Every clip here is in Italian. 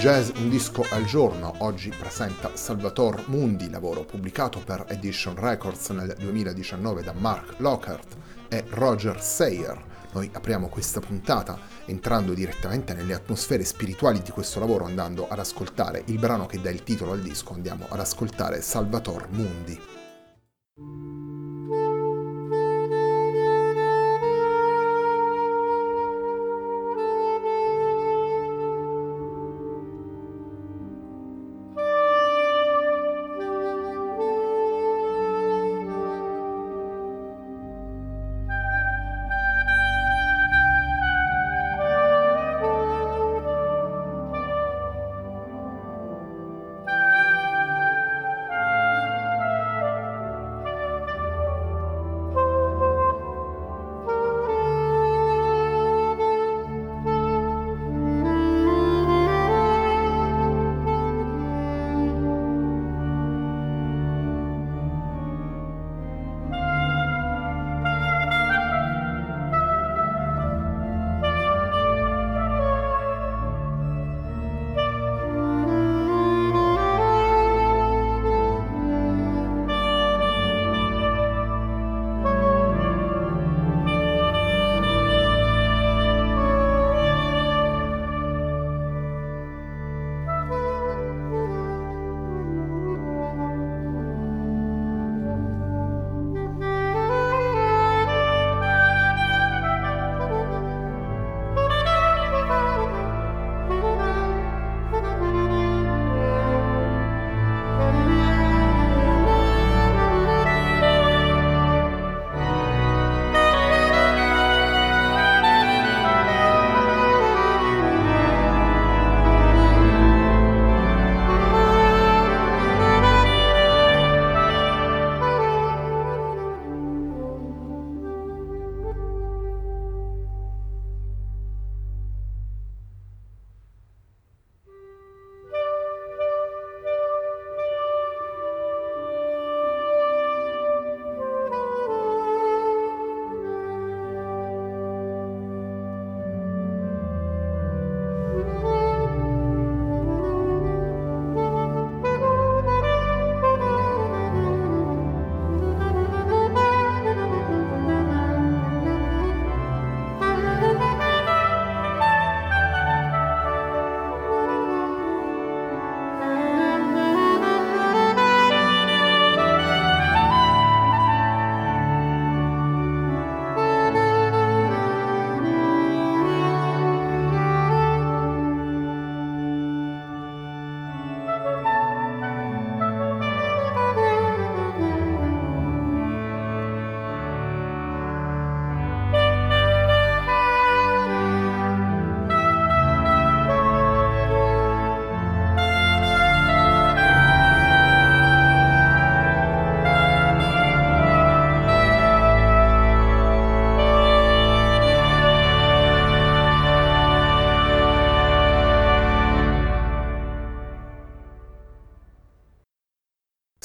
Jazz un disco al giorno oggi presenta Salvatore Mundi, lavoro pubblicato per Edition Records nel 2019 da Mark Lockhart e Roger Sayer. Noi apriamo questa puntata entrando direttamente nelle atmosfere spirituali di questo lavoro andando ad ascoltare il brano che dà il titolo al disco, andiamo ad ascoltare Salvatore Mundi.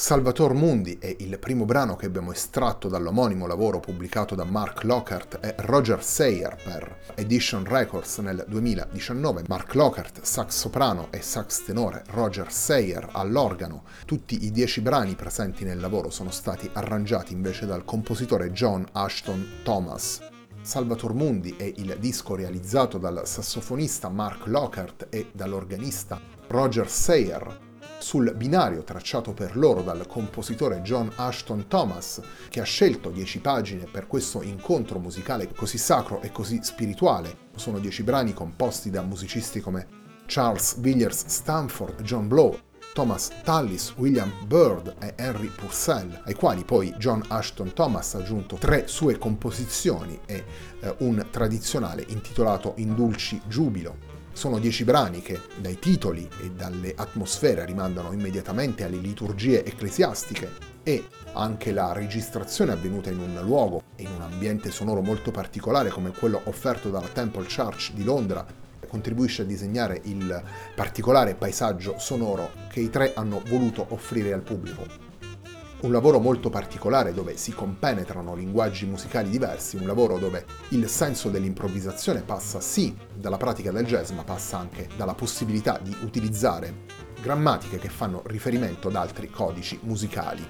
Salvator Mundi è il primo brano che abbiamo estratto dall'omonimo lavoro pubblicato da Mark Lockhart e Roger Sayer per Edition Records nel 2019. Mark Lockhart, sax soprano e sax tenore, Roger Sayer all'organo. Tutti i dieci brani presenti nel lavoro sono stati arrangiati invece dal compositore John Ashton Thomas. Salvator Mundi è il disco realizzato dal sassofonista Mark Lockhart e dall'organista Roger Sayer, sul binario tracciato per loro dal compositore John Ashton Thomas, che ha scelto dieci pagine per questo incontro musicale così sacro e così spirituale. Sono dieci brani composti da musicisti come Charles Villiers Stanford, John Blow, Thomas Tallis, William Byrd e Henry Purcell, ai quali poi John Ashton Thomas ha aggiunto tre sue composizioni e eh, un tradizionale intitolato Indulci Giubilo. Sono dieci brani che dai titoli e dalle atmosfere rimandano immediatamente alle liturgie ecclesiastiche e anche la registrazione avvenuta in un luogo e in un ambiente sonoro molto particolare come quello offerto dalla Temple Church di Londra. Contribuisce a disegnare il particolare paesaggio sonoro che i tre hanno voluto offrire al pubblico un lavoro molto particolare dove si compenetrano linguaggi musicali diversi, un lavoro dove il senso dell'improvvisazione passa sì dalla pratica del jazz, ma passa anche dalla possibilità di utilizzare grammatiche che fanno riferimento ad altri codici musicali.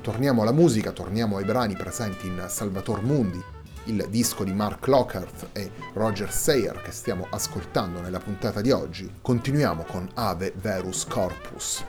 Torniamo alla musica, torniamo ai brani presenti in Salvator Mundi, il disco di Mark Lockhart e Roger Sayer che stiamo ascoltando nella puntata di oggi. Continuiamo con Ave Verus Corpus.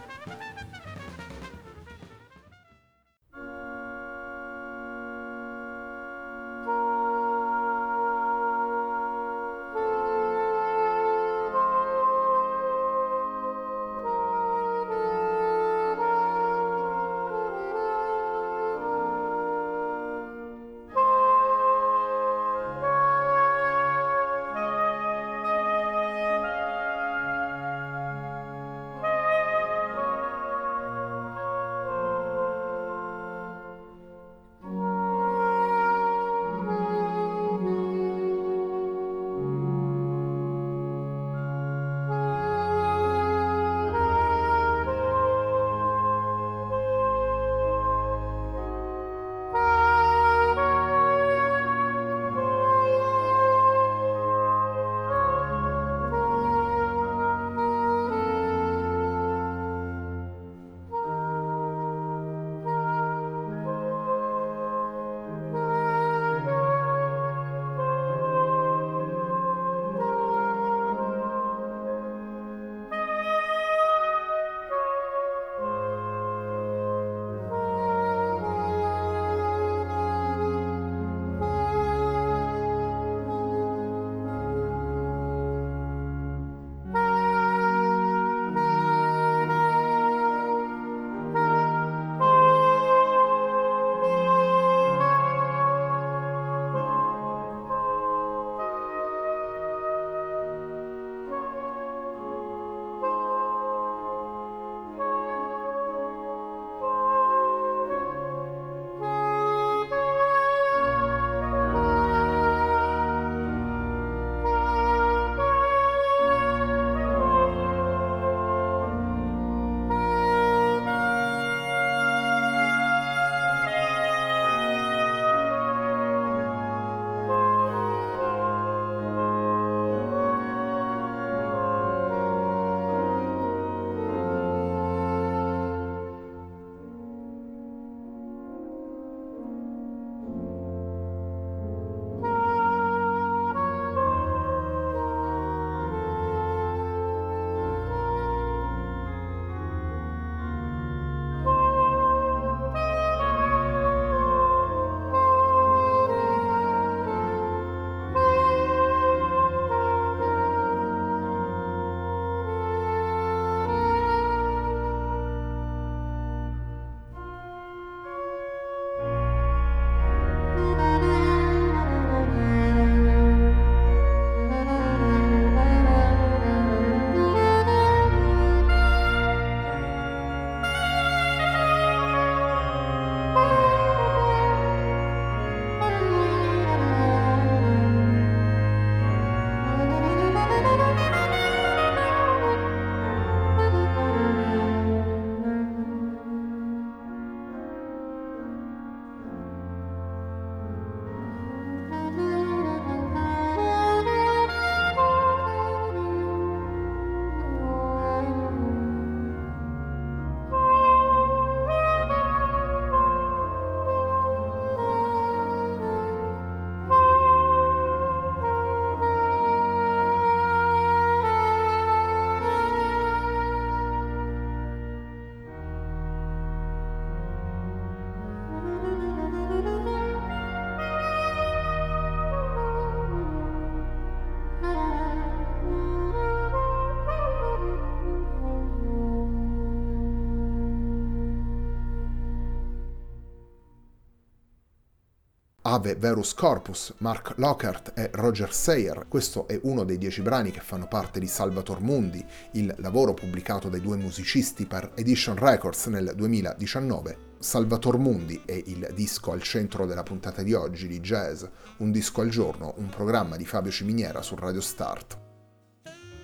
Ave Verus Corpus, Mark Lockhart e Roger Sayer. Questo è uno dei dieci brani che fanno parte di Salvator Mundi, il lavoro pubblicato dai due musicisti per Edition Records nel 2019. Salvator Mundi è il disco al centro della puntata di oggi di Jazz, un disco al giorno, un programma di Fabio Ciminiera su Radio Start.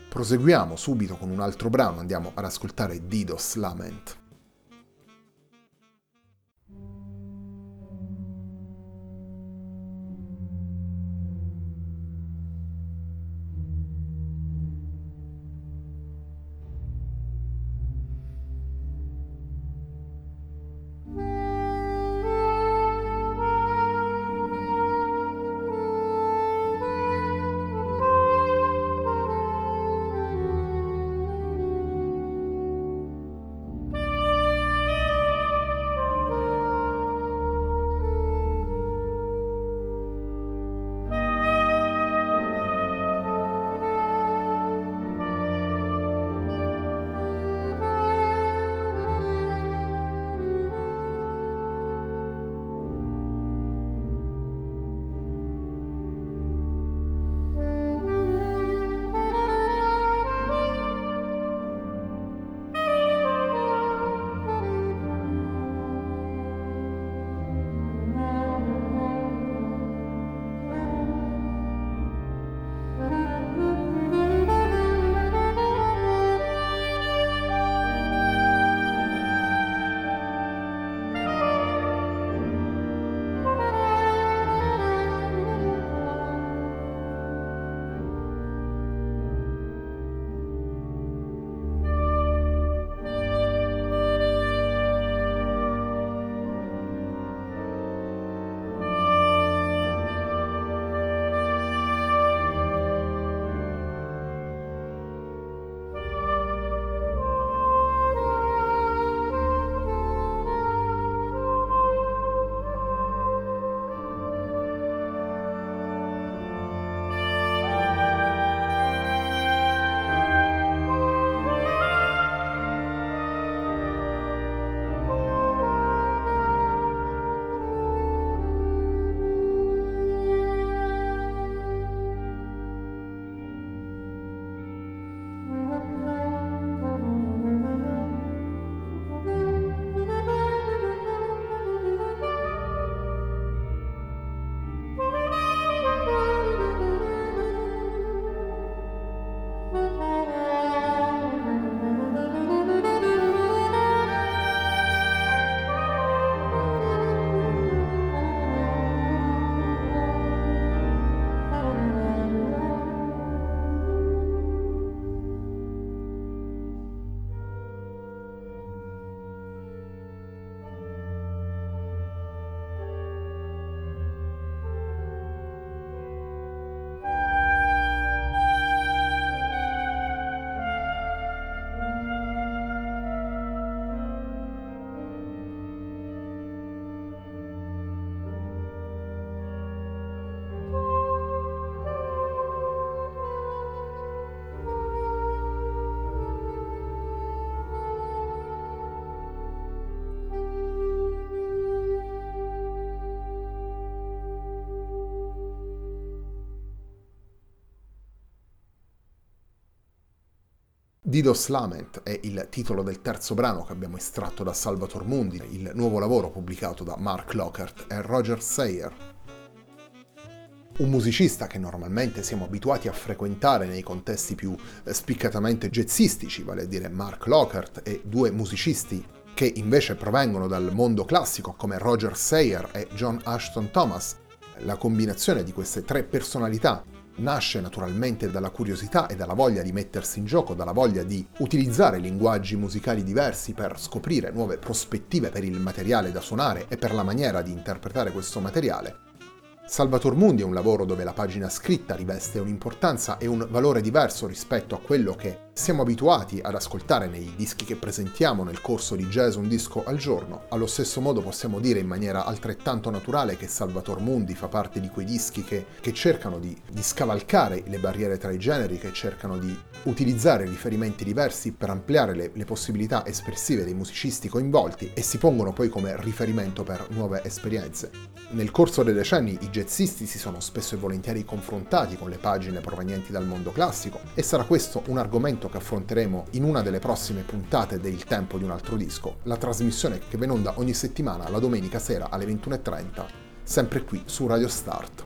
Proseguiamo subito con un altro brano, andiamo ad ascoltare Didos Lament. Didos Lament è il titolo del terzo brano che abbiamo estratto da Salvator Mundi, il nuovo lavoro pubblicato da Mark Lockhart e Roger Sayer. Un musicista che normalmente siamo abituati a frequentare nei contesti più eh, spiccatamente jazzistici, vale a dire Mark Lockhart e due musicisti che invece provengono dal mondo classico come Roger Sayer e John Ashton Thomas. La combinazione di queste tre personalità nasce naturalmente dalla curiosità e dalla voglia di mettersi in gioco, dalla voglia di utilizzare linguaggi musicali diversi per scoprire nuove prospettive per il materiale da suonare e per la maniera di interpretare questo materiale. Salvator Mundi è un lavoro dove la pagina scritta riveste un'importanza e un valore diverso rispetto a quello che siamo abituati ad ascoltare nei dischi che presentiamo nel corso di Jazz un disco al giorno, allo stesso modo possiamo dire in maniera altrettanto naturale che Salvator Mundi fa parte di quei dischi che, che cercano di, di scavalcare le barriere tra i generi, che cercano di utilizzare riferimenti diversi per ampliare le, le possibilità espressive dei musicisti coinvolti e si pongono poi come riferimento per nuove esperienze. Nel corso dei decenni i jazzisti si sono spesso e volentieri confrontati con le pagine provenienti dal mondo classico e sarà questo un argomento che affronteremo in una delle prossime puntate del Tempo di un altro disco, la trasmissione che va in onda ogni settimana la domenica sera alle 21.30, sempre qui su Radio Start.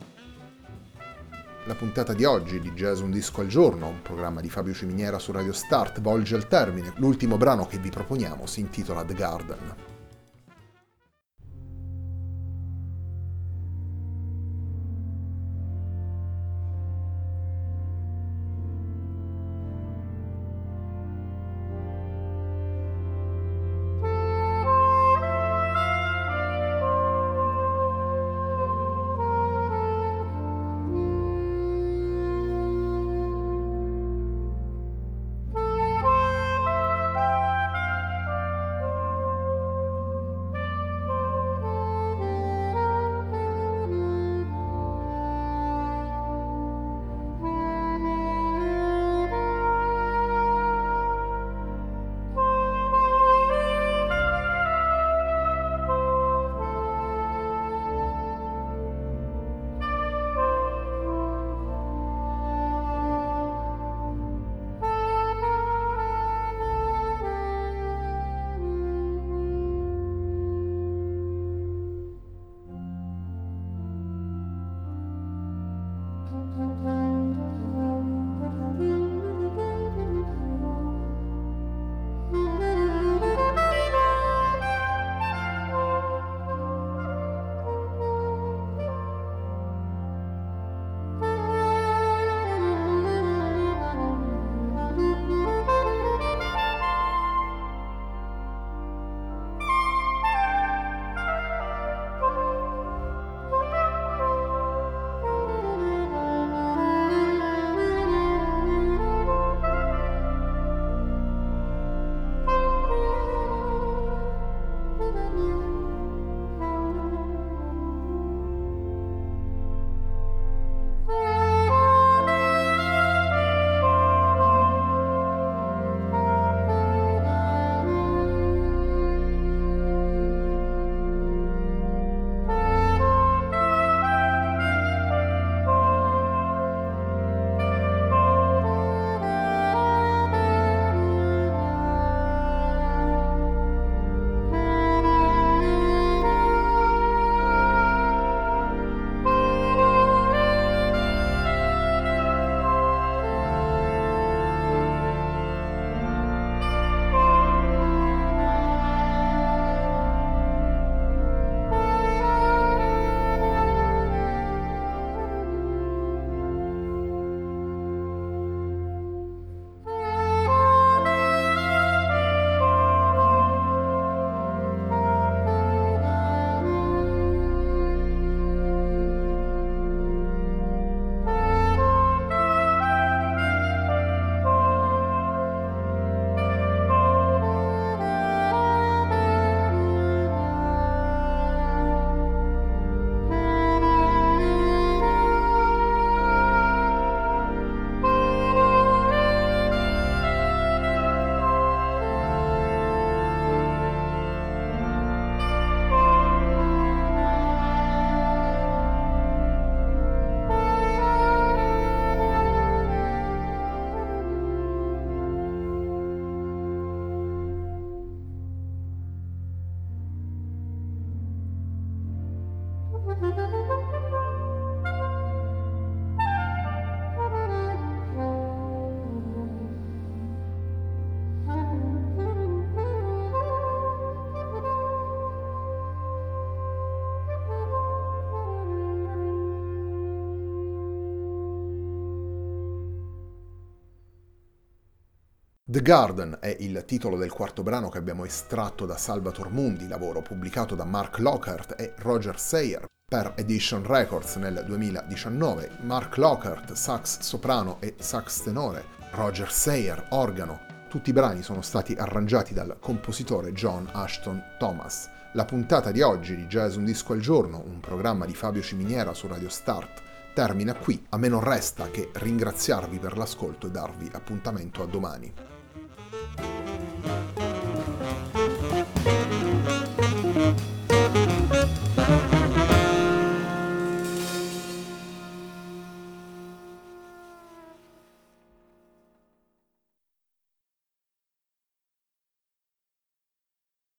La puntata di oggi di Jazz Un Disco al Giorno, un programma di Fabio Ciminiera su Radio Start, volge al termine. L'ultimo brano che vi proponiamo si intitola The Garden. The Garden è il titolo del quarto brano che abbiamo estratto da Salvator Mundi, lavoro pubblicato da Mark Lockhart e Roger Sayer per Edition Records nel 2019. Mark Lockhart, sax soprano e sax tenore, Roger Sayer, organo. Tutti i brani sono stati arrangiati dal compositore John Ashton Thomas. La puntata di oggi di Jazz Un Disco al Giorno, un programma di Fabio Ciminiera su Radio Start, termina qui. A me non resta che ringraziarvi per l'ascolto e darvi appuntamento a domani. Thank you.